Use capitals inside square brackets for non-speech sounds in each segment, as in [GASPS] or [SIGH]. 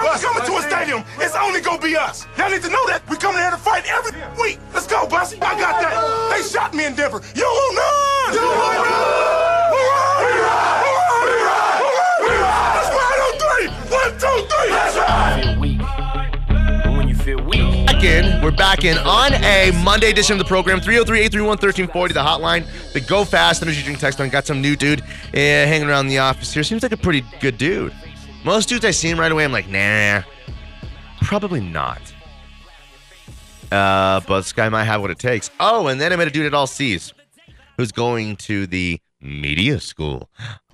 Every time we come into a stadium, it's only gonna be us. Y'all need to know that. We come here to fight every week. Let's go, Bussy. I got that. They shot me in Denver. You will not. You will not. We ride. We ride. We ride. We ride. Let's ride on three. One, two, three. Let's ride. feel weak. And when you feel weak, Back in. We're back in on a Monday edition of the program. 303-831-1340, the hotline. The Go Fast Energy Drink text line. Got some new dude eh, hanging around the office here. Seems like a pretty good dude. Most dudes I see him right away, I'm like, nah, probably not. Uh, but this guy might have what it takes. Oh, and then I met a dude at All Seas who's going to the media school.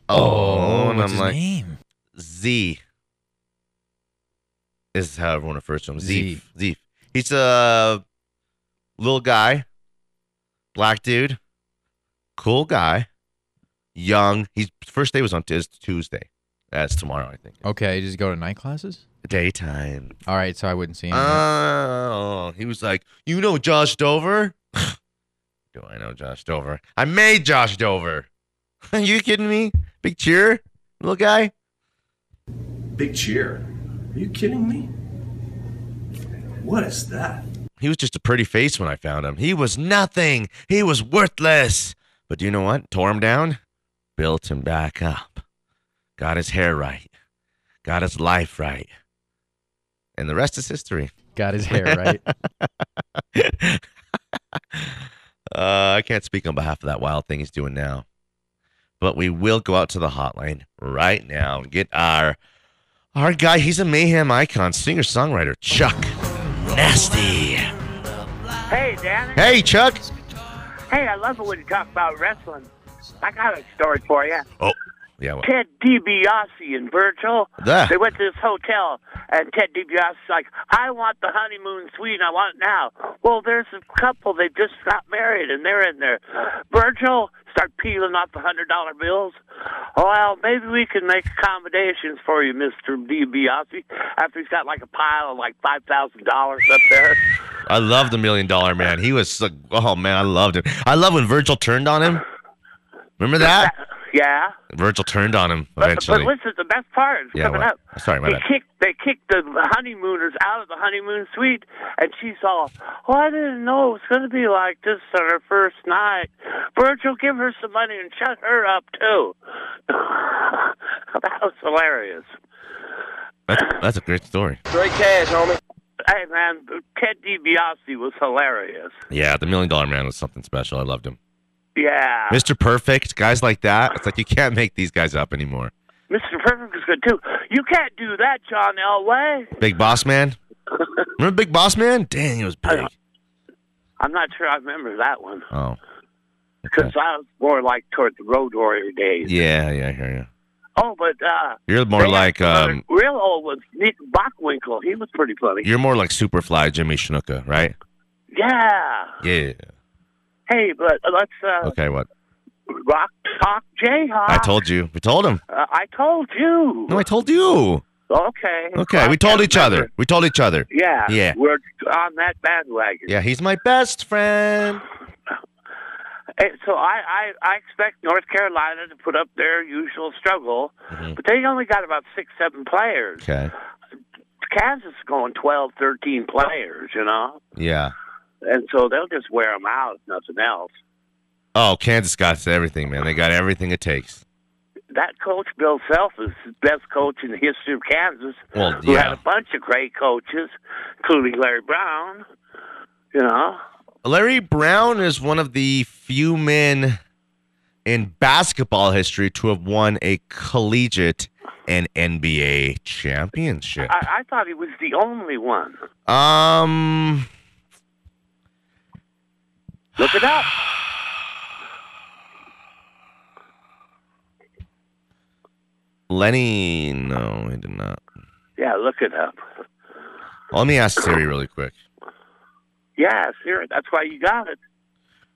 Oh, and what's I'm his like, name? Z is how everyone refers to him. Z. Z. He's a little guy, black dude, cool guy, young. He's first day was on is Tuesday. That's tomorrow, I think. Okay, does he go to night classes? Daytime. All right, so I wouldn't see him. Oh, he was like, you know Josh Dover? [SIGHS] Do I know Josh Dover? I made Josh Dover. [LAUGHS] Are you kidding me? Big cheer, little guy. Big cheer. Are you kidding me? What is that? He was just a pretty face when I found him. He was nothing. He was worthless. But do you know what? Tore him down, built him back up, got his hair right, got his life right. And the rest is history. Got his hair right. [LAUGHS] Uh, I can't speak on behalf of that wild thing he's doing now. But we will go out to the hotline right now and get our our guy. He's a mayhem icon, singer songwriter Chuck Nasty. Hey, Danny. Hey, Chuck. Hey, I love it when you talk about wrestling. I got a story for you. Oh, yeah. Well, Ted DiBiase and Virgil. They went to this hotel, and Ted DiBiase's like, "I want the honeymoon suite. And I want it now." Well, there's a couple. They just got married, and they're in there. Virgil start peeling off the hundred dollar bills. Well, maybe we can make accommodations for you, Mister DiBiase. After he's got like a pile of like five thousand dollars up there. I love the Million Dollar Man. He was so, oh man, I loved him. I love when Virgil turned on him. Remember that? Yeah. Virgil turned on him eventually. but listen, the best part is Yeah, coming what? up. Oh, sorry, my they bad. kicked they kicked the honeymooners out of the honeymoon suite, and she's all, "Oh, I didn't know it was going to be like this on her first night." Virgil, give her some money and shut her up too. [SIGHS] that was hilarious. That's, that's a great story. straight cash, homie. Hey man, Ted DiBiase was hilarious. Yeah, the Million Dollar Man was something special. I loved him. Yeah, Mr. Perfect, guys like that. It's like you can't make these guys up anymore. Mr. Perfect was good too. You can't do that, John Elway. Big Boss Man. Remember Big Boss Man? Dang, he was big. I'm not sure I remember that one Oh, because I was more like toward the Road Warrior days. yeah, yeah, I hear you. Oh, but uh, You're more like um, real old was Nick Bockwinkel. He was pretty funny. you're more like Superfly Jimmy Snuka, right? Yeah. Yeah. Hey, but let's uh, Okay, what? rock chalk Jayhawk. I told you. We told him. Uh, I told you. No, I told you. Okay. Okay, I we told each other. We told each other. Yeah. Yeah. We're on that bandwagon. Yeah, he's my best friend. Hey, so I, I I expect North Carolina to put up their usual struggle, Mm-hmm. but they only got about six, seven players. Okay. Kansas is going twelve, thirteen players, you know, Yeah. And so they'll just wear them out, nothing else. Oh, Kansas got everything, man. They got everything it takes. that coach Bill Self is the best coach in the history of Kansas. Well, yeah. who had a bunch of great coaches, including Larry Brown. You know, Larry Brown is one of the few men in basketball history to have won a collegiate and NBA championship. I, I thought he was the only one. Um, Look it up. Lenny, no, he did not. Yeah, look it up. Let me ask Siri really quick. Yeah, sure. That's why you got it.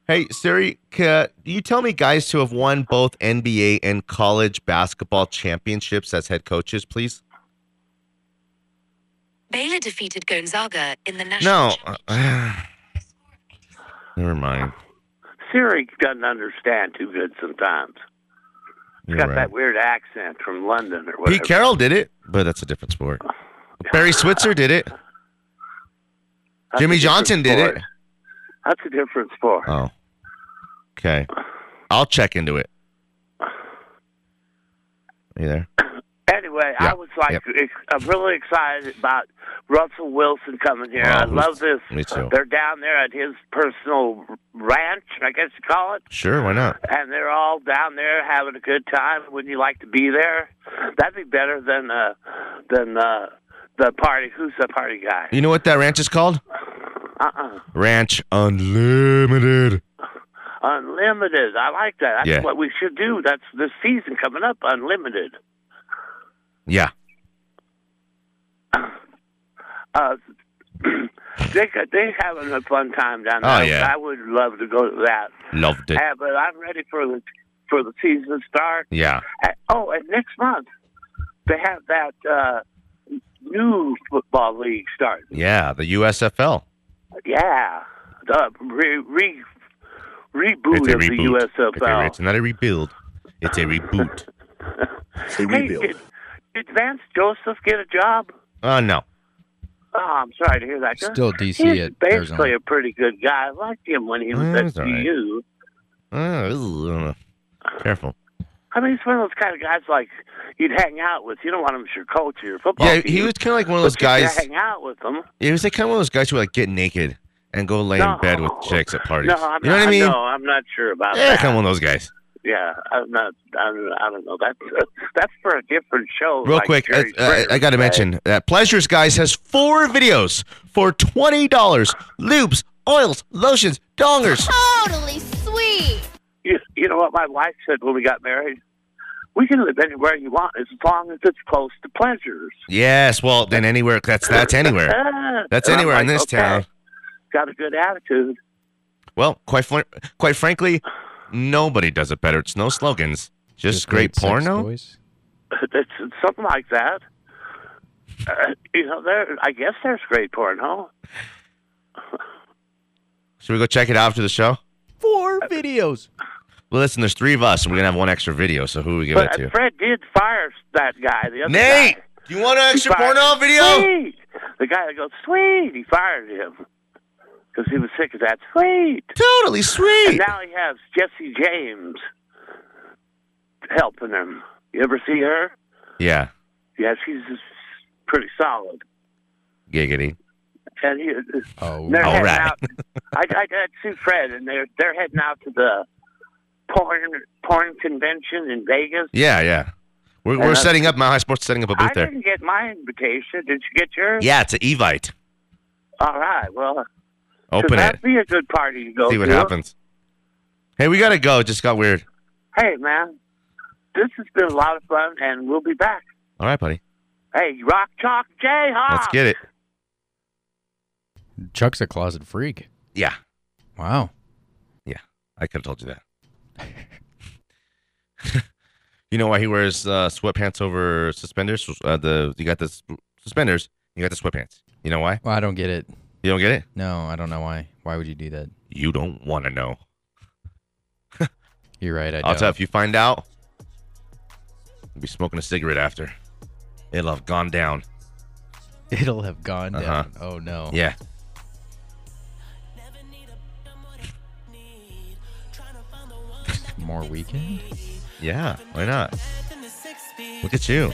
Hey Siri, can you tell me guys who have won both NBA and college basketball championships as head coaches, please? Baylor defeated Gonzaga in the national. No. Never mind. Siri doesn't understand too good sometimes. He's got right. that weird accent from London or whatever. Pete Carroll did it, but that's a different sport. [LAUGHS] Barry Switzer did it. That's Jimmy Johnson did it. That's a different sport. Oh. Okay. I'll check into it. Are you there? [CLEARS THROAT] Anyway, Yeah, I was like, yep. I'm really excited about Russell Wilson coming here. Oh, I love this. me too. They're down there at his personal ranch, I guess you call it, Sure, why not? and they're all down there having a good time. Wouldn't you like to be there? That'd be better than uh, than uh, the party. Who's the party guy? You know what that ranch is called? Uh-uh. Ranch Unlimited. Unlimited. I like that. That's Yeah. what we should do. That's this season coming up. Unlimited. Yeah. Uh, [CLEARS THROAT] they they having a fun time down there. Oh, yeah. I would love to go to that. Loved it. Uh, but I'm ready for the for the season to start. Yeah. Uh, Oh, and next month they have that uh, new football league starting. Yeah, the USFL. Yeah, the re, re, reboot It's a of the reboot. It's, a, USFL. it's not a rebuild. It's a reboot. They [LAUGHS] hey, rebuild. did, did Vance Joseph get a job? Oh, no. Oh, I'm sorry to hear that. Still DC He's at basically Arizona. a pretty good guy. I liked him when he was Mm, at he's all right. CU. Oh, ugh. Careful. I mean, he's one of those kind of guys like you'd hang out with. You don't want him as your coach or your football Yeah, team. he was kind of like one of those guys. hang out with him. He was like kind of one of those guys who would like get naked and go lay No. in bed with chicks at parties. No, I'm you know not, what I mean? No, I'm not sure about yeah, that. Yeah, kind of one of those guys. Yeah, I'm not. I don't, I don't know. That's that's for a different show. Real like quick, uh, Jerry uh, Springer I got to would mention that Pleasures Guys has four videos for twenty dollars: lubes, oils, lotions, dongers. Totally sweet. You, you know what my wife said when we got married? We can live anywhere you want as long as it's close to pleasures. Yes, well, then anywhere. That's that's anywhere. [LAUGHS] That's and I'm anywhere in this okay, town. Got a good attitude. Well, quite fr- quite frankly, nobody does it better. It's no slogans, just, great, sex porno. toys? [LAUGHS] It's something like that. Uh, you know, there. I guess there's great porno. [LAUGHS] Should we go check it out after the show? Four videos. Well, listen, there's three of us, and we're gonna have one extra video. So who do we give But it uh, to? Fred did fire that guy. The other Nate, guy. do you want an He extra fired- porno video? Sweet. The guy that goes sweet. He fired him because he was sick of that sweet. Totally sweet. And now he has Jesse James helping him. You ever see her? Yeah, Yeah, she's pretty solid. giggity. And he, uh, Oh, they're heading out. [LAUGHS] I, I got see Fred, and they're they're heading out to the porn porn convention in Vegas. Yeah, yeah. We're, And we're I- setting up. My High Sports setting up a booth there. I didn't get my invitation. Did you get yours? Yeah, it's an Evite. All right. Well, Open that'd it. be a good party to go See what to. happens. Hey, we gotta go. It just got weird. Hey, man, this has been a lot of fun, and we'll be back. All right, buddy. Hey, rock chalk Jayhawk. Let's get it. Chuck's a closet freak. Yeah, Wow. Yeah. I could have told you that. [LAUGHS] you know why he wears uh, sweatpants over suspenders? Uh, the you got the s- suspenders, you got the sweatpants. You know why? Well, I don't get it. You don't get it? No, I don't know why. Why would you do that? You don't want to know. [LAUGHS] You're right. I I'll don't. tell you, if you find out, you'll be smoking a cigarette after. It'll have gone down. [LAUGHS] It'll have gone Uh-huh. down. Oh no. Yeah. More weekend. Yeah. Why not? Look at you.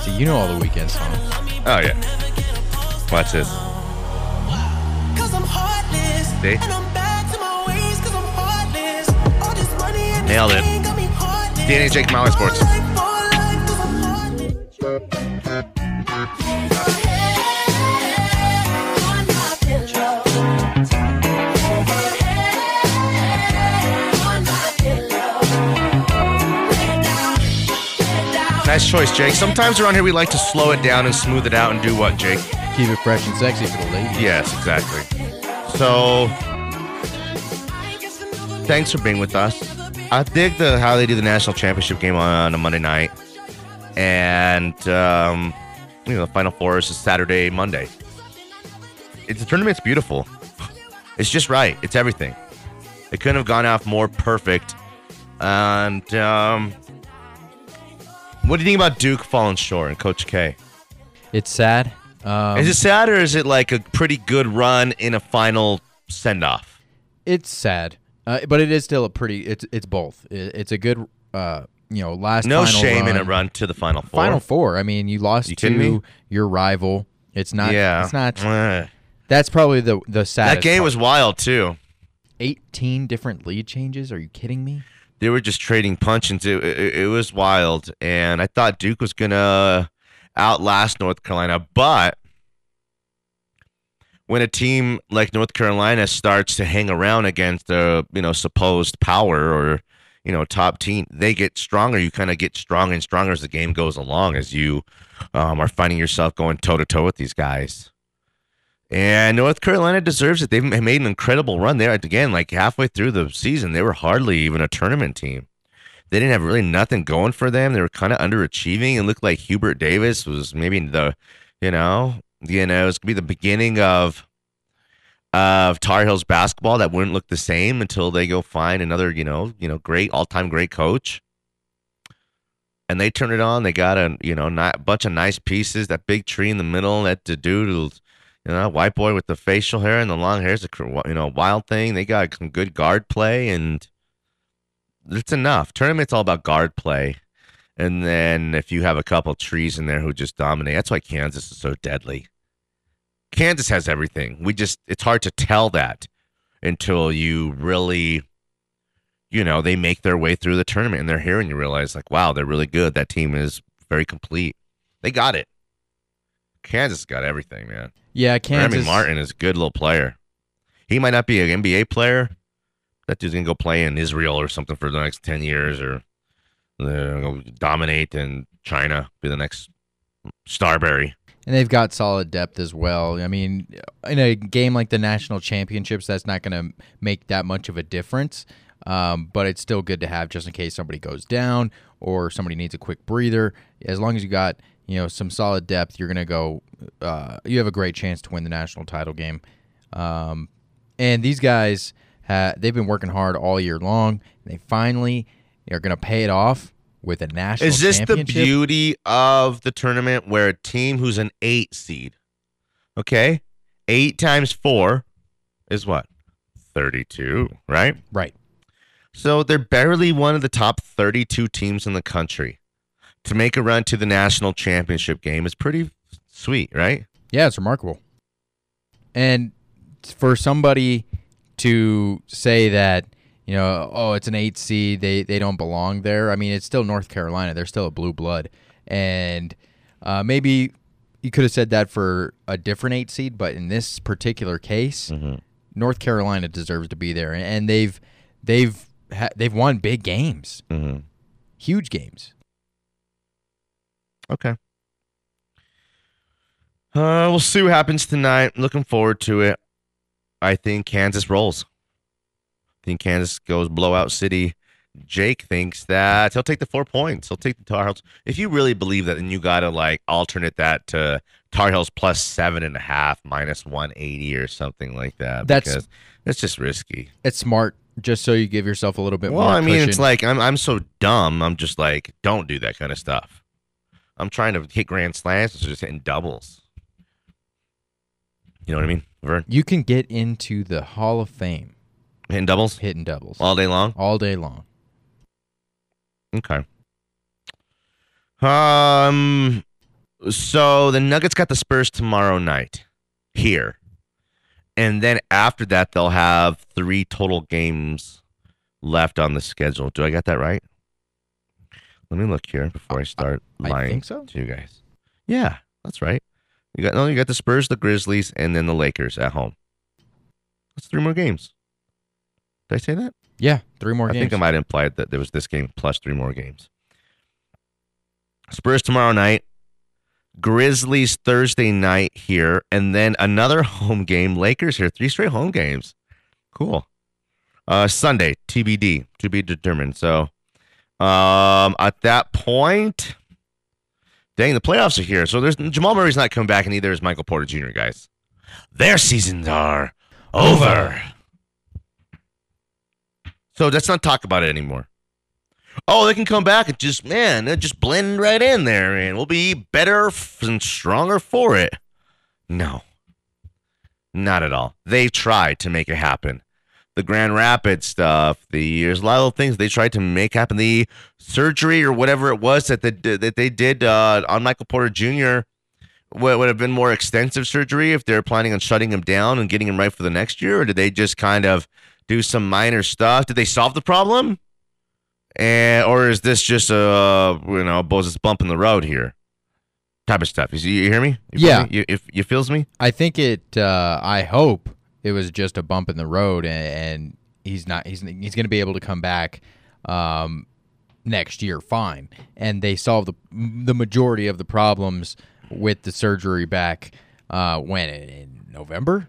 See, you know all the weekend songs. Oh yeah. Watch this. See? Nailed it. Danny Jake Molly Sports. Nice choice, Jake. Sometimes around here we like to slow it down and smooth it out and do what, Jake? Keep it fresh and sexy for the ladies. Yes, exactly. So, thanks for being with us. I dig the how they do the national championship game on a Monday night, and um, you know the final four is a Saturday, Monday. It's the tournament's beautiful. [SIGHS] It's just right. It's everything. It couldn't have gone off more perfect. And um, what do you think about Duke falling short and Coach K? It's sad. Um, is it sad or is it like a pretty good run in a final send off? It's sad, uh, but it is still a pretty. It's it's both. It, it's a good. Uh, you know, last No shame run. in a run to the final four. Final four. I mean, you lost You to me? your rival. It's not. yeah. It's not. That's probably the the saddest. That game part. was wild too. eighteen different lead changes. Are you kidding me? They were just trading punches. It, it, it was wild, and I thought Duke was gonna outlast North Carolina, but when a team like North Carolina starts to hang around against a you know supposed power or you know top team, they get stronger. You kind of get stronger and stronger as the game goes along, as you um, are finding yourself going toe to toe with these guys. And North Carolina deserves it. They've made an incredible run there. Again, like halfway through the season, they were hardly even a tournament team. They didn't have really nothing going for them. They were kind of underachieving. It looked like Hubert Davis was maybe the, you know, you know, it's gonna be the beginning of of Tar Heels basketball that wouldn't look the same until they go find another, you know, you know, great all time great coach. And they turn it on. They got a you know ni- bunch of nice pieces. That big tree in the middle. That the dude you know, white boy with the facial hair and the long hair is a you know wild thing. They got some good guard play, and it's enough. Tournament's all about guard play, and then if you have a couple trees in there who just dominate, that's why Kansas is so deadly. Kansas has everything. We just it's hard to tell that until you really, you know, they make their way through the tournament and they're here, and you realize like, wow, they're really good. That team is very complete. They got it. Kansas got everything, man. Yeah, Remy Kansas. Martin is a good little player. He might not be an NBA player. That dude's gonna go play in Israel or something for the next ten years, or uh, go dominate in China, be the next Starbury. And they've got solid depth as well. I mean, in a game like the national championships, that's not going to make that much of a difference. Um, but it's still good to have just in case somebody goes down or somebody needs a quick breather. As long as you got you know some solid depth, you're going to go. Uh, you have a great chance to win the national title game. Um, and these guys, ha- they've been working hard all year long. They finally are going to pay it off with a national. Is this the beauty of the tournament where a team who's an eight seed, okay, eight times four is what? 32, right? Right. So they're barely one of the top 32 teams in the country. To make a run to the national championship game is pretty sweet, right? Yeah, it's remarkable. And for somebody to say that, you know, oh, it's an eight seed, they they don't belong there. I mean, it's still North Carolina. They're still a blue blood, and uh, maybe you could have said that for a different eight seed, but in this particular case, North Carolina deserves to be there, and they've they've ha- they've won big games, Mm-hmm. huge games. Okay. Uh, we'll see what happens tonight. Looking forward to it. I think Kansas rolls. I think Kansas goes blowout city. Jake thinks that he'll take the four points. He'll take the Tar Heels. If you really believe that, then you got to like alternate that to Tar Heels plus seven and a half, minus 180 or something like that. That's- because that's just risky. It's smart, just so you give yourself a little bit Well. I mean, it's like I'm I'm so dumb. I'm just like, don't do that kind of stuff. I'm trying to hit grand slams, so just hitting doubles. You know what I mean, Vern? you can get into the Hall of Fame Hitting doubles hitting doubles all day long. all day long. Okay. Um. So the Nuggets got the Spurs tomorrow night here, and then after that they'll have three total games left on the schedule. Do I got that right? Let me look here before I start I lying think so. to you guys. Yeah, that's right. You got no, you got the Spurs, the Grizzlies, and then the Lakers at home. That's three more games. Did I say that? Yeah, three more I games. think I might implied that there was this game plus three more games. Spurs tomorrow night, Grizzlies Thursday night here, and then another [LAUGHS] home game. Lakers here, three straight home games. Cool. Uh, Sunday, TBD, to be determined. So, um, at that point, dang, the playoffs are here. So there's Jamal Murray's not coming back, and neither is Michael Porter Jr. Guys, their seasons are over. So let's not talk about it anymore. Oh, they can come back and just man, they just blend right in there, and we'll be better and stronger for it. No, not at all. They tried to make it happen. The Grand Rapids stuff, the there's a lot of things they tried to make happen. The surgery or whatever it was that they did, that they did uh, on Michael Porter Jr. Would, would have been more extensive surgery if they're planning on shutting him down and getting him right for the next year, or did they just kind of do some minor stuff? Did they solve the problem? and or is this just a you know Moses bump in the road here type of stuff? You, you hear me? You Yeah. me? You, if you feels me? I think it. Uh, I hope it was just a bump in the road, and, and he's not. He's he's going to be able to come back um, next year, fine. And they solved the the majority of the problems with the surgery back uh, when in November.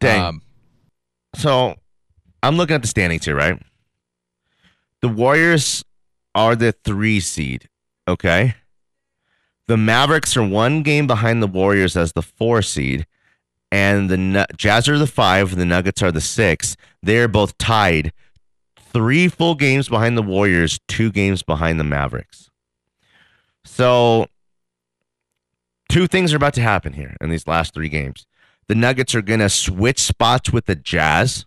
Dang. Um, So I'm looking at the standings here, right? The Warriors are the three seed. Okay. The Mavericks are one game behind the Warriors as the four seed, and the Jazz are the five, the Nuggets are the six. They're both tied, three full games behind the Warriors, two games behind the Mavericks. So, two things are about to happen here in these last three games. The Nuggets are going to switch spots with the Jazz,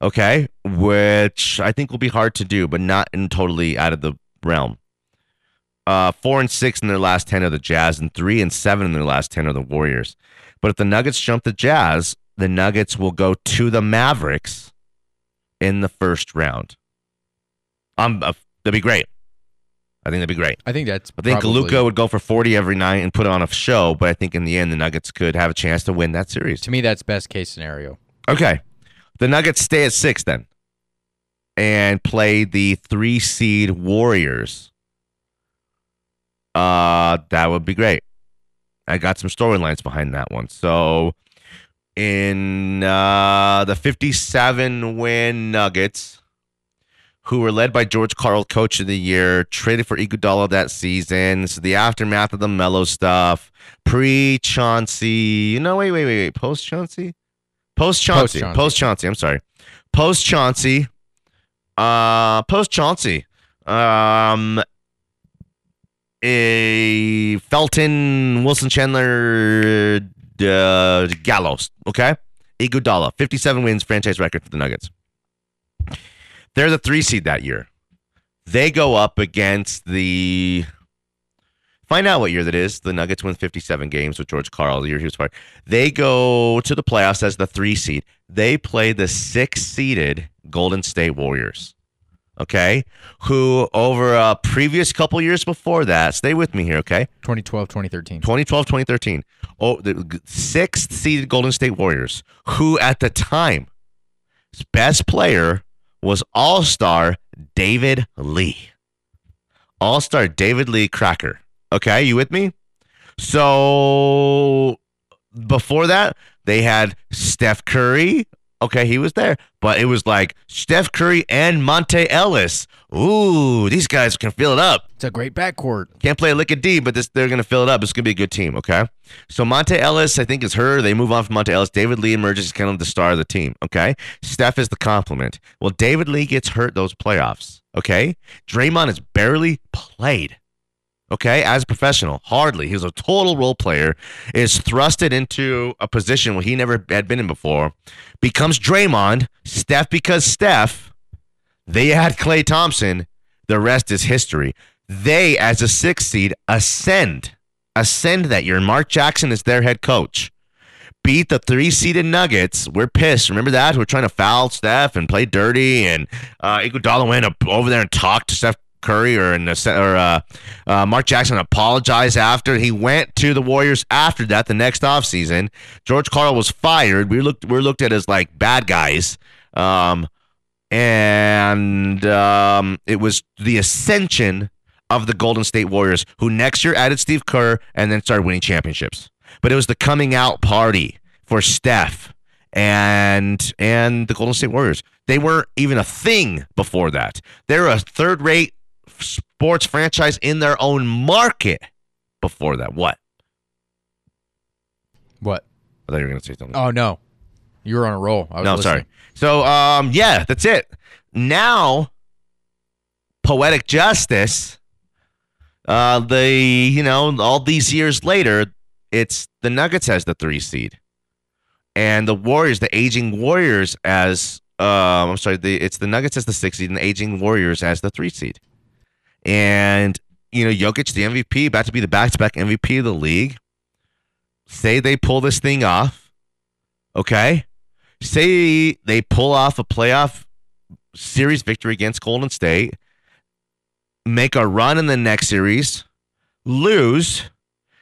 okay, which I think will be hard to do, but not in totally out of the realm. Uh, four and six in their last ten are the Jazz, and three and seven in their last ten are the Warriors. But if the Nuggets jump the Jazz, the Nuggets will go to the Mavericks in the first round. Um, uh, that'd be great. I think that'd be great. I think that's. I think probably- Luka would go for 40 every night and put on a show, but I think in the end, the Nuggets could have a chance to win that series. To me, that's best case scenario. Okay. The Nuggets stay at six then and play the three seed Warriors. Uh, that would be great. I got some storylines behind that one. So in uh, the 57 win Nuggets, who were led by George Karl, coach of the year, traded for Iguodala that season. So the aftermath of the Melo stuff, pre Chauncey. No, wait, wait, wait, wait. Post Chauncey? Post Chauncey. Post Chauncey. I'm sorry. Post Chauncey. Uh, post Chauncey. Um, a Felton, Wilson Chandler, uh, Gallows. Okay, Iguodala, 57 wins, franchise record for the Nuggets. They're the three seed that year. They go up against the. Find out what year that is. The Nuggets win 57 games with George Karl. The year he was fired. They go to the playoffs as the three seed. They play the six seeded Golden State Warriors. Okay, who over a previous couple years before that, stay with me here, okay? 2012, 2013. 2012, 2013. Oh, the sixth seeded Golden State Warriors, who at the time, best player was All Star David Lee. All Star David Lee Cracker. Okay, you with me? So before that, they had Steph Curry. Okay, he was there, but it was like Steph Curry and Monta Ellis. Ooh, these guys can fill it up. It's a great backcourt. Can't play a lick of D, but this, they're going to fill it up. It's going to be a good team, okay? So Monta Ellis, I think, is her. They move on from Monta Ellis. David Lee emerges as kind of the star of the team, okay? Steph is the complement. Well, David Lee gets hurt those playoffs, okay? Draymond has barely played, okay, as a professional. Hardly. He was a total role player, is thrusted into a position where he never had been in before, becomes Draymond, Steph because Steph. They had Klay Thompson. The rest is history. They, as a six seed, ascend, ascend that year. Mark Jackson is their head coach. Beat the three seeded Nuggets. We're pissed. Remember that? We're trying to foul Steph and play dirty. And uh, Iguodala went over there and talked to Steph Curry or, in the, or uh, uh, Mark Jackson apologized after. He went to the Warriors after that the next offseason. George Karl was fired. We looked, we're looked at as like bad guys. Um, and um, it was the ascension of the Golden State Warriors, who next year added Steve Kerr and then started winning championships. But it was the coming out party for Steph and and the Golden State Warriors. They weren't even a thing before that. They're a third-rate sports franchise in their own market before that. What? What? I thought you were going to say something. Oh no, you were on a roll. I was no, listening. sorry. So, um, yeah, that's it. now, poetic justice. Uh, the you know all these years later, it's the Nuggets as the three seed, and the Warriors, the aging Warriors, as um, I'm sorry, the it's the Nuggets as the six seed and the aging Warriors as the three seed, and you know Jokic, the MVP, about to be the back-to-back MVP of the league. Say they pull this thing off, okay? Say they pull off a playoff series victory against Golden State, make a run in the next series, lose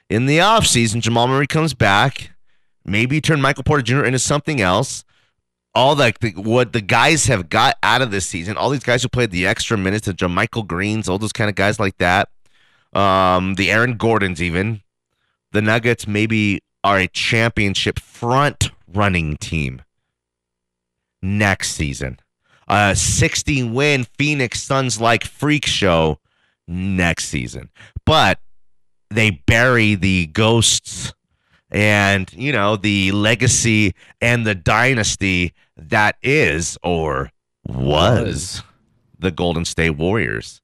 in the offseason. Jamal Murray comes back, maybe turn Michael Porter Jr. into something else. All the, the what the guys have got out of this season, all these guys who played the extra minutes, the Michael Greens, all those kind of guys like that, um, the Aaron Gordons, even. The Nuggets, maybe are a championship front running team next season. A 60 win Phoenix Suns like freak show next season. But they bury the ghosts and, you know, the legacy and the dynasty that is or was the Golden State Warriors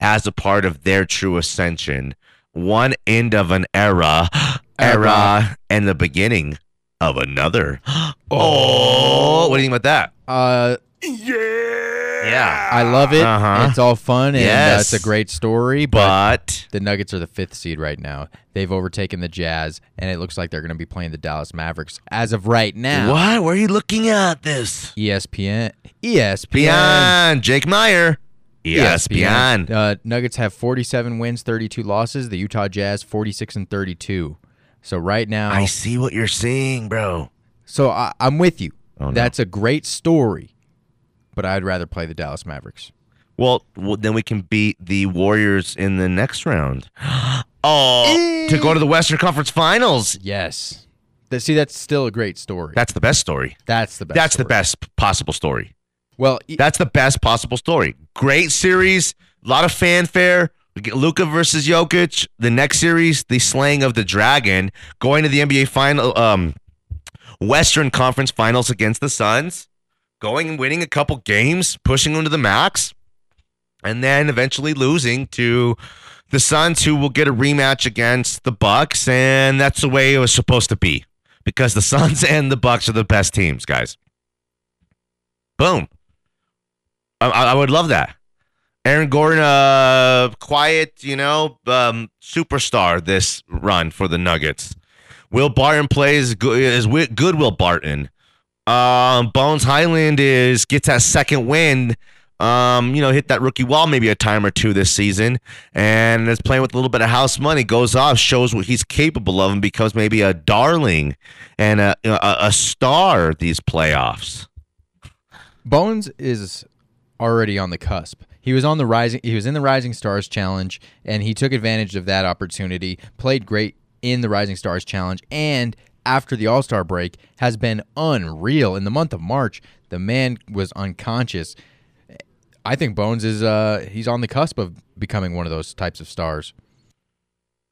as a part of their true ascension. One end of an era, [GASPS] era, and the beginning of another. [GASPS] Oh, what do you think about that? Uh, Yeah. I love it. Uh-huh. It's all fun and Yes. uh, it's a great story. But, But the Nuggets are the fifth seed right now. They've overtaken the Jazz, and it looks like they're going to be playing the Dallas Mavericks as of right now. what? Where are you looking at this? ESPN. ESPN. Beyond Jake Meyer. ESPN. beyond. Uh, Nuggets have 47 wins, 32 losses. The Utah Jazz 46 and 32. So right now, I see what you're seeing, bro. so I, I'm with you. Oh, no. That's a great story, but I'd rather play the Dallas Mavericks. Well, well, then we can beat the Warriors in the next round. [GASPS] oh, to go to the Western Conference Finals. Yes. See, that's still a great story. That's the best story. That's the best. That's the best possible story. Well, e- That's the best possible story. Great series, a lot of fanfare. We get Luka versus Jokic. The next series, the slaying of the dragon, going to the NBA final, um, Western Conference Finals against the Suns, going and winning a couple games, pushing them to the max, and then eventually losing to the Suns, who will get a rematch against the Bucks, and that's the way it was supposed to be because the [LAUGHS] Suns and the Bucks are the best teams, guys. Boom. I, I would love that. Aaron Gordon, uh, quiet, you know, um, superstar this run for the Nuggets. Will Barton plays good, is wi- good. Will Barton. Um, Bones Hyland is gets that second win. Um, you know, hit that rookie wall maybe a time or two this season, and is playing with a little bit of house money. Goes off, shows what he's capable of, and becomes maybe a darling and a a, a star these playoffs. Bones is already on the cusp. He was on the rising. He was in the Rising Stars Challenge, and he took advantage of that opportunity. Played great in the Rising Stars Challenge, and after the All Star break, has been unreal. In the month of March, the man was unconscious. I think Bones is uh he's on the cusp of becoming one of those types of stars.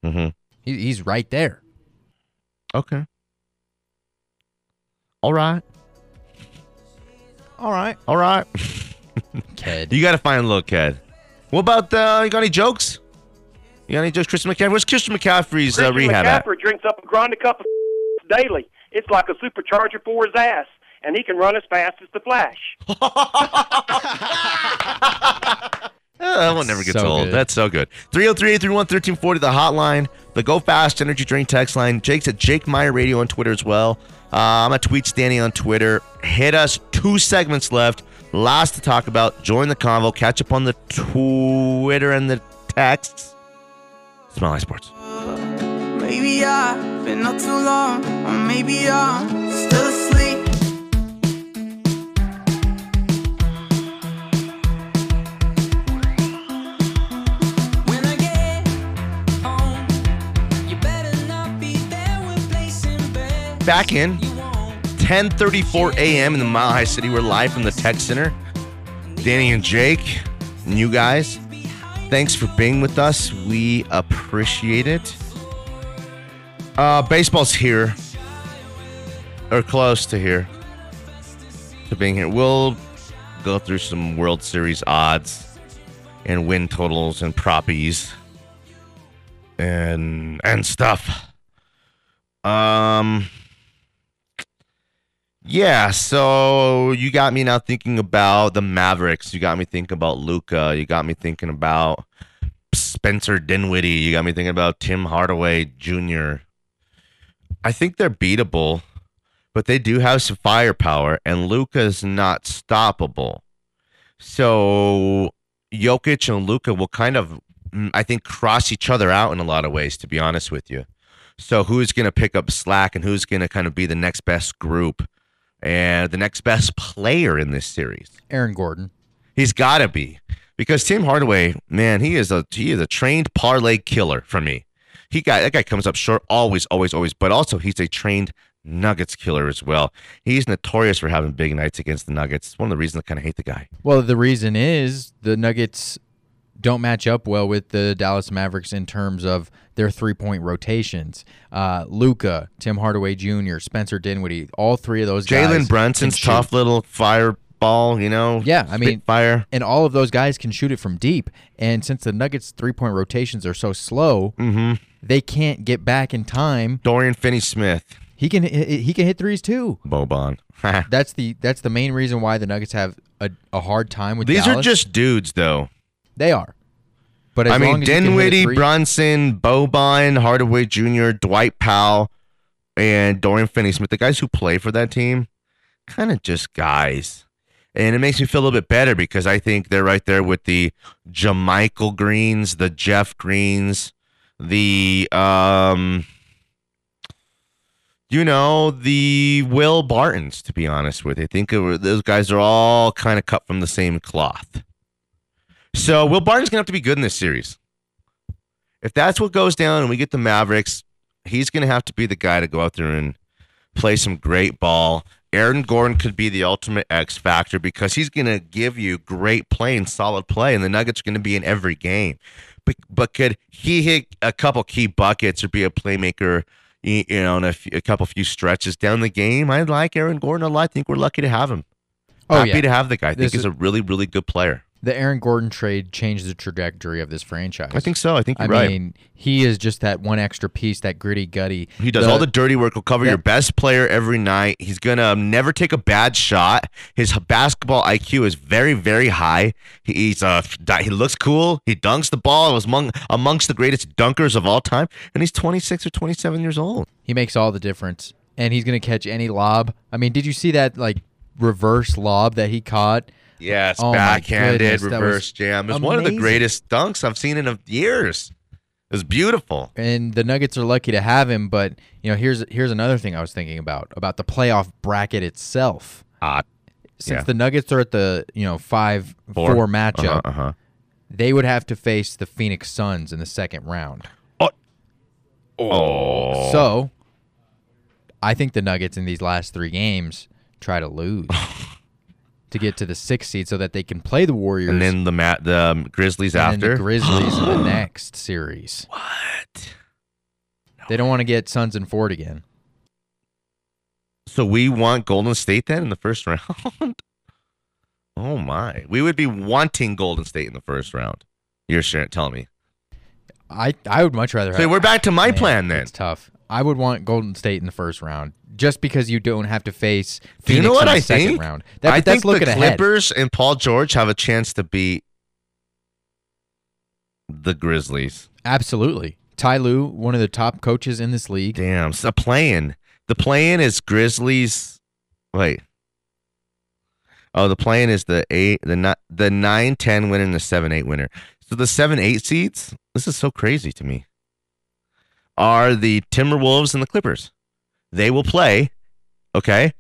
Mm-hmm. He, he's right there. Okay. All right. All right, All right. Ked. [LAUGHS] You got to find a little Ked. What about uh, you got any jokes? You got any jokes, Christian McCaffrey? Where's Christian McCaffrey's uh, Christian rehab at? McCaffrey drinks up a grind a cup of daily. It's like a supercharger for his ass, and he can run as fast as the Flash. [LAUGHS] Uh, that one never gets So old. good. That's so good. 303-831-1340, the hotline, the Go Fast Energy Drink text line. Jake's at Jake Meyer Radio on Twitter as well. Uh, I'm at Tweet Danny on Twitter. Hit us. Two segments left. Lots to talk about. Join the convo. Catch up on the Twitter and the texts. Smell like sports. Maybe I've been up too long, or maybe I'm still asleep. When I get home, you better not be there when placing bed. Back in 10:34 a.m. in the Mile High City. We're live from the Tech Center. Danny and Jake, and you guys, thanks for being with us. We appreciate it. Uh, baseball's here, or close to here, to being here. We'll go through some World Series odds and win totals and proppies and and stuff. Um yeah, so you got me now thinking about the Mavericks. You got me thinking about Luka. You got me thinking about Spencer Dinwiddie. You got me thinking about Tim Hardaway Jr. I think they're beatable, but they do have some firepower, and Luka's not stoppable. So Jokic and Luka will kind of, mm, I think, cross each other out in a lot of ways. To be honest with you, so who's going to pick up slack, and who's going to kind of be the next best group, and the next best player in this series? Aaron Gordon. He's got to be because Tim Hardaway, man, he is a he is a trained parlay killer for me. He got that guy comes up short always, always, always, but also he's a trained Nuggets killer as well. He's notorious for having big nights against the Nuggets. It's one of the reasons I kind of hate the guy. Well, the reason is the Nuggets don't match up well with the Dallas Mavericks in terms of their three point rotations. Uh, Luka, Tim Hardaway Jr., Spencer Dinwiddie, all three of those guys. Jalen Brunson's tough little fireball, you know. Yeah, I mean, fire. and all of those guys can shoot it from deep. And since the Nuggets' three point rotations are so slow, Mm-hmm. they can't get back in time. Dorian Finney-Smith, He can he can hit threes too. Boban. [LAUGHS] That's the that's the main reason why the Nuggets have a, a hard time with These are just dudes, though. they are. But as I mean, long as you can hit a Dinwiddie, three- Brunson, Boban, Hardaway Jr., Dwight Powell, and Dorian Finney-Smith, the guys who play for that team, kind of just guys. And it makes me feel a little bit better because I think they're right there with the JaMychal Greens, the Jeff Greens, the um, you know, the Will Bartons. To be honest with you, I think those guys are all kind of cut from the same cloth. So Will Barton's gonna have to be good in this series. If that's what goes down and we get the Mavericks, he's gonna have to be the guy to go out there and play some great ball. Aaron Gordon could be the ultimate X factor because he's gonna give you great play and solid play, and the Nuggets are gonna be in every game. But but could he hit a couple key buckets or be a playmaker? You you know, in a, few, a couple few stretches down the game. I like Aaron Gordon a lot. I think we're lucky to have him. Oh, Happy yeah. to have the guy. I think This he's is- a really, really good player. The Aaron Gordon trade changed the trajectory of this franchise. I think so. I think I you're right. mean, he is just that one extra piece, that gritty, gutty. He does all the dirty work. He'll cover your best player every night. He's gonna never take a bad shot. His basketball IQ is very, very high. He, he's uh, he looks cool. He dunks the ball. He was among amongst the greatest dunkers of all time, and he's 26 or 27 years old. He makes all the difference, and he's going to catch any lob. I mean, did you see that like reverse lob that he caught? Yes, Oh, backhanded goodness, reverse jam. It's one of the greatest dunks I've seen in a, years. It was beautiful. And the Nuggets are lucky to have him. But you know, here's here's another thing I was thinking about about the playoff bracket itself. Uh, Since yeah. the Nuggets are at the you know five four, matchup, Uh huh. they would have to face the Phoenix Suns in the second round. Oh, So, I think the Nuggets in these last three games try to lose [LAUGHS] to get to the sixth seed, so that they can play the Warriors and then the mat the um, Grizzlies and after then the Grizzlies in the [GASPS] next series. What? They don't want to get Suns and Ford again. So we want Golden State then in the first round? [LAUGHS] oh my. We would be wanting Golden State in the first round. You're sure telling me. I I would much rather. So have, we're back to my Man, plan then. It's tough. I would want Golden State in the first round, just because you don't have to face Phoenix Do you know what in the I second think? round. That, I that's think the ahead. Clippers and Paul George have a chance to beat the Grizzlies. Absolutely. Ty Lue, one of the top coaches in this league. Damn, so playing. The play-in is Grizzlies. Wait. Oh, the play-in is the eight, the ni- the nine ten winner and the seven eight winner. So the seven eight seeds. This is so crazy to me. Are the Timberwolves and the Clippers? They will play, okay,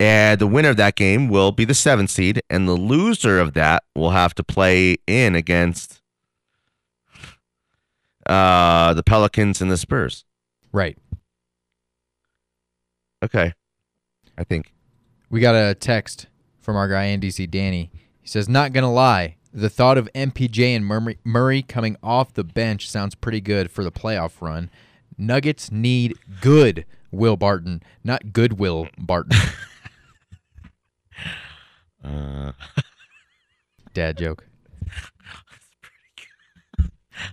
and the winner of that game will be the seventh seed, and the loser of that will have to play in against uh the Pelicans and the Spurs. Right. Okay. I think. We got a text from our guy NDC Danny. He says, "Not gonna lie, the thought of MPJ and Murray coming off the bench sounds pretty good for the playoff run. Nuggets need good Will Barton, not good Will Barton. Uh, [LAUGHS] [LAUGHS] dad joke.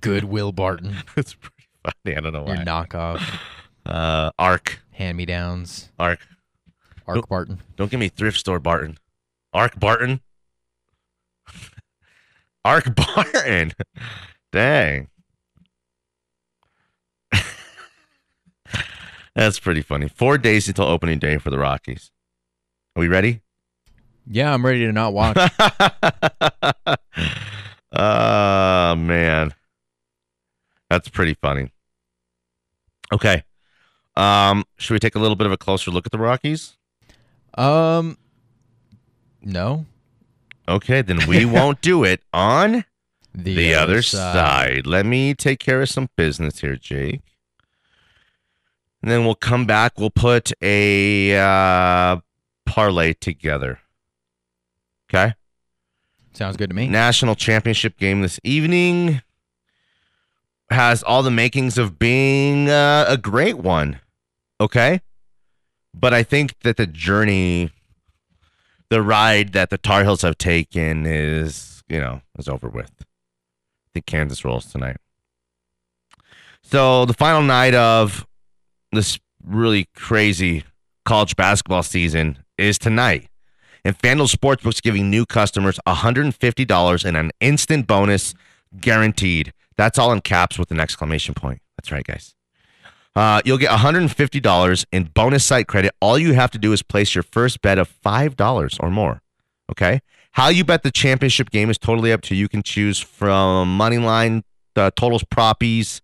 Good Will Barton. [LAUGHS] That's pretty funny. I don't know why. Your knockoff. Uh, Ark. Hand me downs. Ark. Ark Nope. Barton. Don't give me thrift store Barton. Ark Barton. Ark Barton. Dang. That's pretty funny. Four days until opening day for the Rockies. Are we ready? Yeah, I'm ready to not watch. oh [LAUGHS] man. That's pretty funny. Okay. Um, should we take a little bit of a closer look at the Rockies? um, no. Okay, then we [LAUGHS] won't do it on The, the, other side. Let me take care of some business here, Jake. And then we'll come back. We'll put a uh, parlay together. Okay. Sounds good to me. National championship game this evening has all the makings of being uh, a great one. Okay. But I think that the journey, the ride that the Tar Heels have taken is, you know, is over with. I think Kansas rolls tonight. So the final night of this really crazy college basketball season is tonight. And FanDuel Sportsbook's giving new customers $150 and an instant bonus guaranteed. That's all in caps with an exclamation point. That's right, guys. Uh, you'll get $150 in bonus site credit. All you have to do is place your first bet of $5 or more. Okay. How you bet the championship game is totally up to you. You can choose from money line, uh, totals, proppies.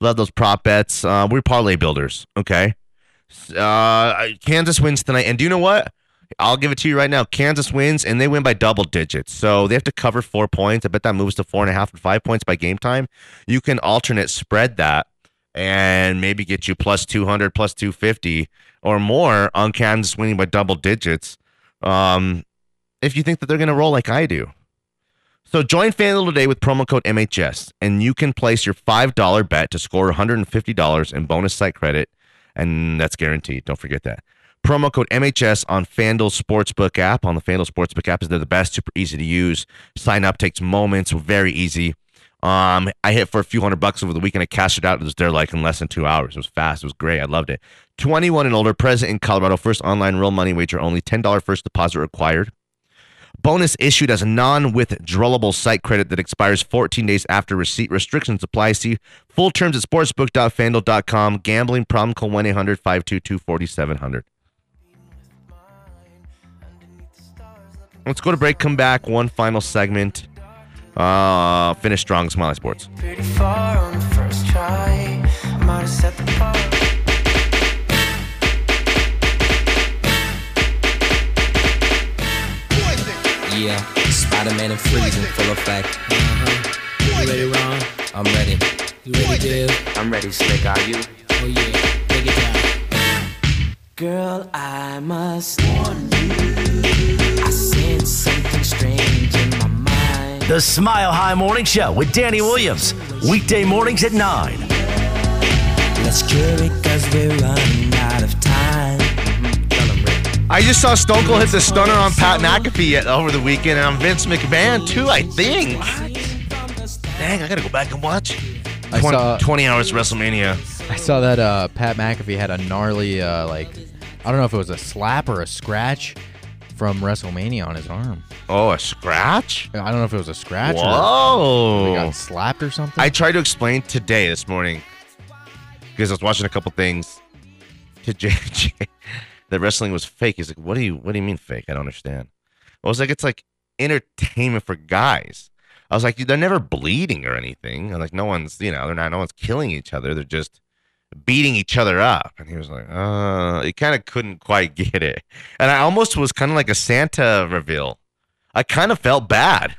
Love those prop bets. Uh, we're parlay builders. Okay. Uh, Kansas wins tonight. And do you know what? I'll give it to you right now. Kansas wins and they win by double digits. So they have to cover four points. I bet that moves to four and a half and five points by game time. You can alternate spread that and maybe get you plus 200, plus 250 or more on Kansas winning by double digits. Um, if you think that they're going to roll like I do. So join FanDuel today with promo code MHS, and you can place your $5 bet to score $150 in bonus site credit, and that's guaranteed. Don't forget that. Promo code MHS on FanDuel Sportsbook app. On the FanDuel Sportsbook app is they're the best, super easy to use. Sign up takes moments, very easy. Um, I hit for a few hundred bucks over the weekend. I cashed it out. It was there like in less than two hours. It was fast. It was great. I loved it. 21 and older, present in Colorado. First online real money wager. Only $10 first deposit required. Bonus issued as a non-withdrawable site credit that expires 14 days after receipt. Restrictions apply. See full terms at sportsbook.fanduel.com. Gambling problem call 1-800-522-4700. Let's go to break. Come back. One final segment. Uh, finish strong. Mile High Sports. Yeah, Spider-Man and freezing full effect. Uh-huh. You ready, Ron? I'm ready. You ready, Dave? I'm ready, Slick. Are you? Oh yeah, break it down. Girl, I must warn you. I sense something strange in my mind. The Smile High Morning Show with Danny Williams. Weekday mornings at 9. Let's cure it cause we're running out of time. I just saw Stone Cold hit the stunner on Pat McAfee over the weekend, and on Vince McMahon too. I think. Dang, I gotta go back and watch. I 20, saw- 20 hours WrestleMania. I saw that uh, Pat McAfee had a gnarly, uh, like, I don't know if it was a slap or a scratch from WrestleMania on his arm. Oh, a scratch? I don't know if it was a scratch or Whoa! he got slapped or something. I tried to explain today, this morning, because I was watching a couple things to JJ that wrestling was fake. He's like, "What do you What do you mean fake? I don't understand." I was like, "It's like entertainment for guys." I was like, "They're never bleeding or anything. And like, no one's you know, they're not. No one's killing each other. They're just." beating each other up and he was like uh he kind of couldn't quite [LAUGHS] get it and i almost was kind of like a santa reveal i kind of felt bad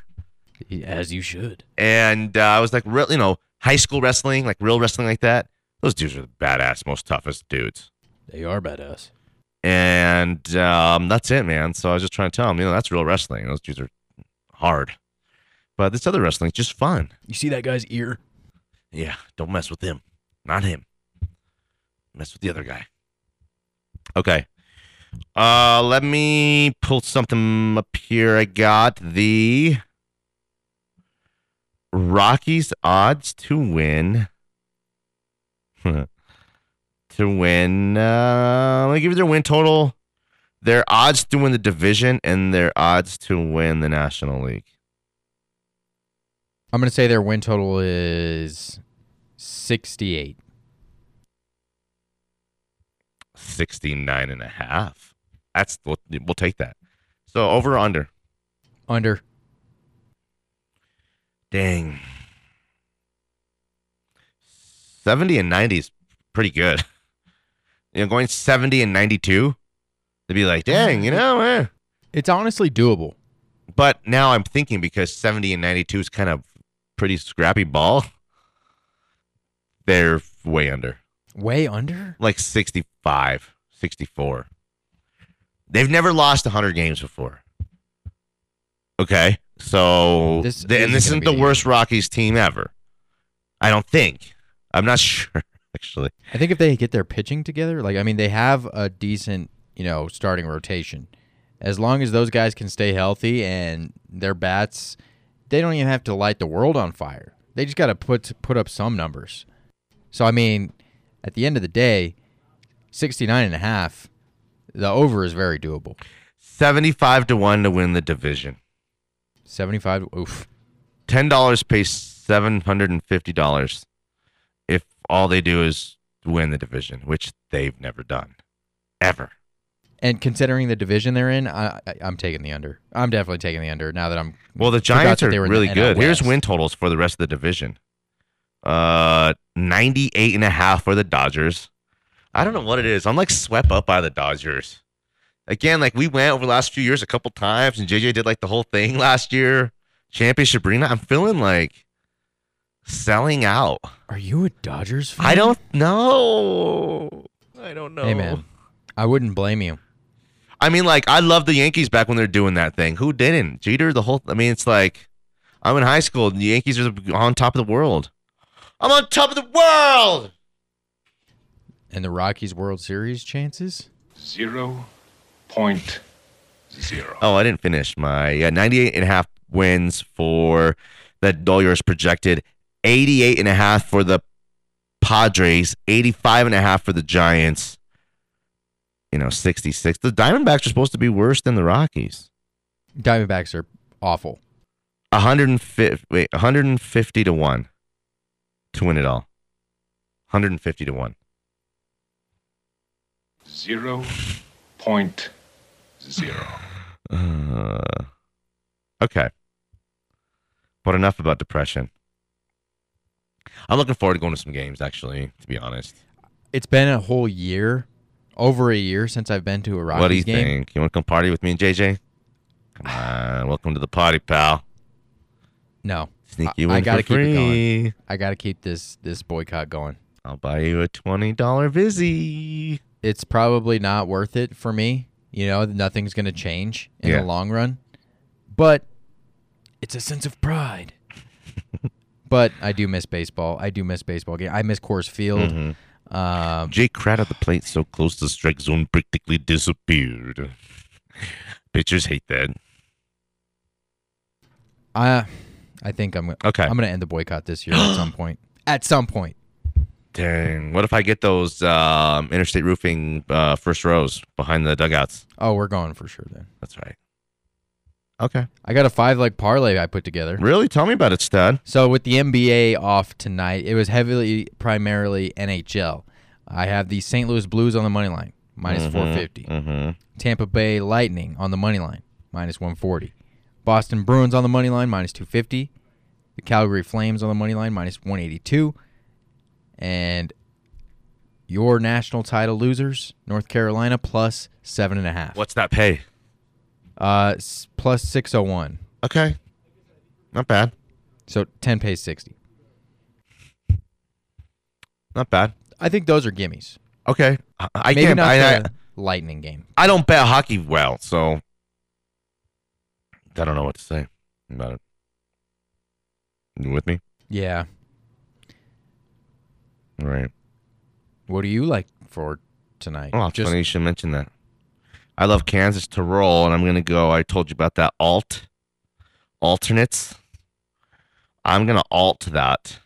As you should. and uh, I was like, real, you know, high school wrestling, like real wrestling like that. Those dudes are the badass, most toughest dudes. They are badass. And um, that's it, man. So I was just trying to tell him, you know, that's real wrestling. Those dudes are hard. But this other wrestling is just fun. You see that guy's ear? Yeah, don't mess with him. Not him. Mess with the other guy. Okay. Uh let me pull something up here. I got the Rockies odds to win. [LAUGHS] to win. Uh, let me give you their win total. Their odds to win the division and their odds to win the National League. I'm going to say their win total is 68. 69 and a half. That's we'll, we'll take that. So over or under? Under. Dang. 70 and 90 is pretty good. [LAUGHS] You know, going 70 and 92, they'd be like, dang, you know, eh. It's honestly doable. But now I'm thinking because 70 and 92 is kind of pretty scrappy ball, they're way under. Way under? Like 65, 64. They've never lost 100 games before. Okay. So, This th- and isn't this isn't the the worst Rockies team ever. I don't think. I'm not [LAUGHS] sure, actually. I think if they get their pitching together, like I mean, they have a decent, you know, starting rotation. As long as those guys can stay healthy and their bats, they don't even have to light the world on fire. They just got to put put up some numbers. So I mean, at the end of the day, 69 and a half, the over is very doable. 75 to 1 to win the division. 75 oof. $10 pays $750 if all they do is win the division, which they've never done. Ever. And considering the division they're in, I, I, I'm taking the under. I'm definitely taking the under now that I'm Well, the Giants are they were in the really good. Here's win totals for the rest of the division. Uh 98 and a half for the Dodgers. I don't know what it is. I'm like swept up by the Dodgers. Again, like we went over the last few years a couple times and JJ did like the whole thing last year. Championship arena. I'm feeling like selling out. Are you a Dodgers fan? I don't know. I don't know. Hey man, I wouldn't blame you. I mean, like, I love the Yankees back when they're doing that thing. Who didn't? Jeter, the whole. I mean, it's like I'm in high school. And the Yankees are on top of the world. I'm on top of the world. And the Rockies World Series chances? Zero point zero. Oh, I didn't finish my yeah, 98 and a half wins for the Dodgers projected, 88 and a half for the Padres, 85 and a half for the Giants. You know, 66. The Diamondbacks are supposed to be worse than the Rockies. Diamondbacks are awful. 150 wait, 150 to 1 to win it all. 150 to 1. Zero point zero. Uh, okay. But enough about depression. I'm looking forward to going to some games, actually, to be honest. It's been a whole year, over a year since I've been to a Rockies what do you game. think? You want to come party with me and JJ? Come [SIGHS] on. Welcome to the party, pal. No. Sneak I- you in I gotta for keep it free. going. I gotta keep this this boycott going. I'll buy you a $20 Vizzy. It's probably not worth it for me. You know, nothing's gonna change in Yeah. the long run. But it's a sense of pride. [LAUGHS] but I do miss baseball. I do miss baseball game. I miss Coors Field. Jay Crad at the plate so close to the strike zone practically disappeared. Pitchers hate that. I I think I'm Okay. I'm gonna end the boycott this year at some [GASPS] point. At some point. Dang. What if I get those um, interstate roofing uh, first rows behind the dugouts? Oh, we're going for sure then. That's right. Okay. I got a five leg parlay I put together. Really? Tell me about it, Stud. So with the NBA off tonight, it was heavily primarily NHL. I have the St. Louis Blues on the money line, minus Mhm, 450. mhm. Tampa Bay Lightning on the money line, minus 140. Boston Bruins on the money line, minus 250. The Calgary Flames on the money line, minus 182. And your national title losers, North Carolina, plus seven and a half. What's that pay? Uh, plus 601. Okay. Not bad. So 10 pays 60. Not bad. I think those are gimmies. Okay. I, I Maybe can't. not I, Lightning game. I don't bet hockey well, so I don't know what to say about it. You with me? Yeah. All right. What do you like for tonight? Oh, it's funny you should mention that. I love Kansas to roll, and I'm gonna go. I told you about that alt alternates. I'm gonna alt that.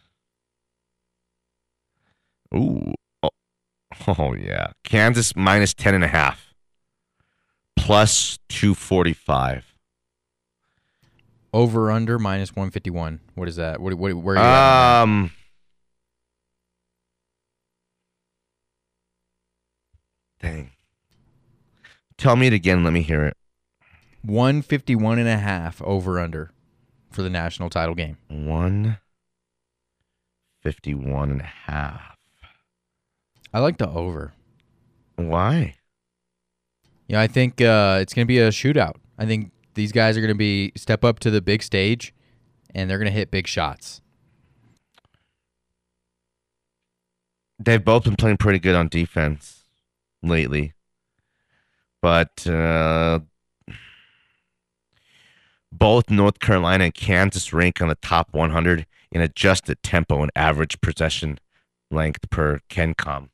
Ooh. Oh, [LAUGHS] oh yeah. Kansas minus ten and a half. Plus two forty five. Over under minus 151. What is that? What, what, where are you at? Um Dang. Tell me it again, let me hear it. that? 151 and a half over under for the national title game. One fifty-one and a half. I like the over. Why? Yeah, I think uh, it's going to be a shootout. I think these guys are going to be step up to the big stage, and they're going to hit big shots. they've both been playing pretty good on defense lately. But uh, both North Carolina and Kansas rank on the top 100 in adjusted tempo and average possession length per KenPom.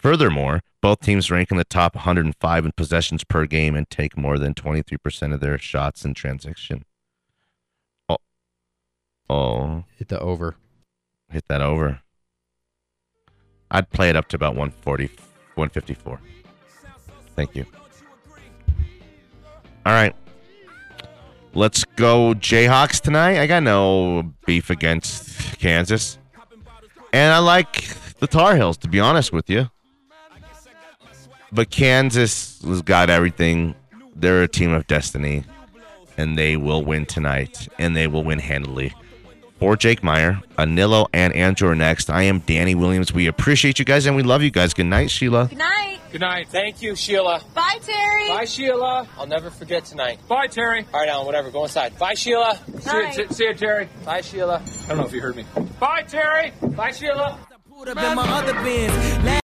Furthermore, both teams rank in the top 105 in possessions per game and take more than 23% of their shots in transition. Oh, oh Hit the over. hit that over. I'd play it up to about 140, 154. Thank you. All right. Let's go Jayhawks tonight. I got no beef against Kansas. And I like the Tar Heels, to be honest with you. But Kansas has got everything. They're a team of destiny. And they will win tonight. And they will win handily for Jake Meyer. Anilo and Andrew are next. I am Danny Williams. We appreciate you guys and we love you guys. Good night, Sheila. Good night. Good night. Thank you, Sheila. Bye, Terry. Bye, Sheila. I'll never forget tonight. Bye, Terry. All right, Alan, whatever. Go inside. Bye, Sheila. See Bye. you, see you, Terry. Bye, Sheila. I don't know if you heard me. Bye, Terry. Bye, Sheila.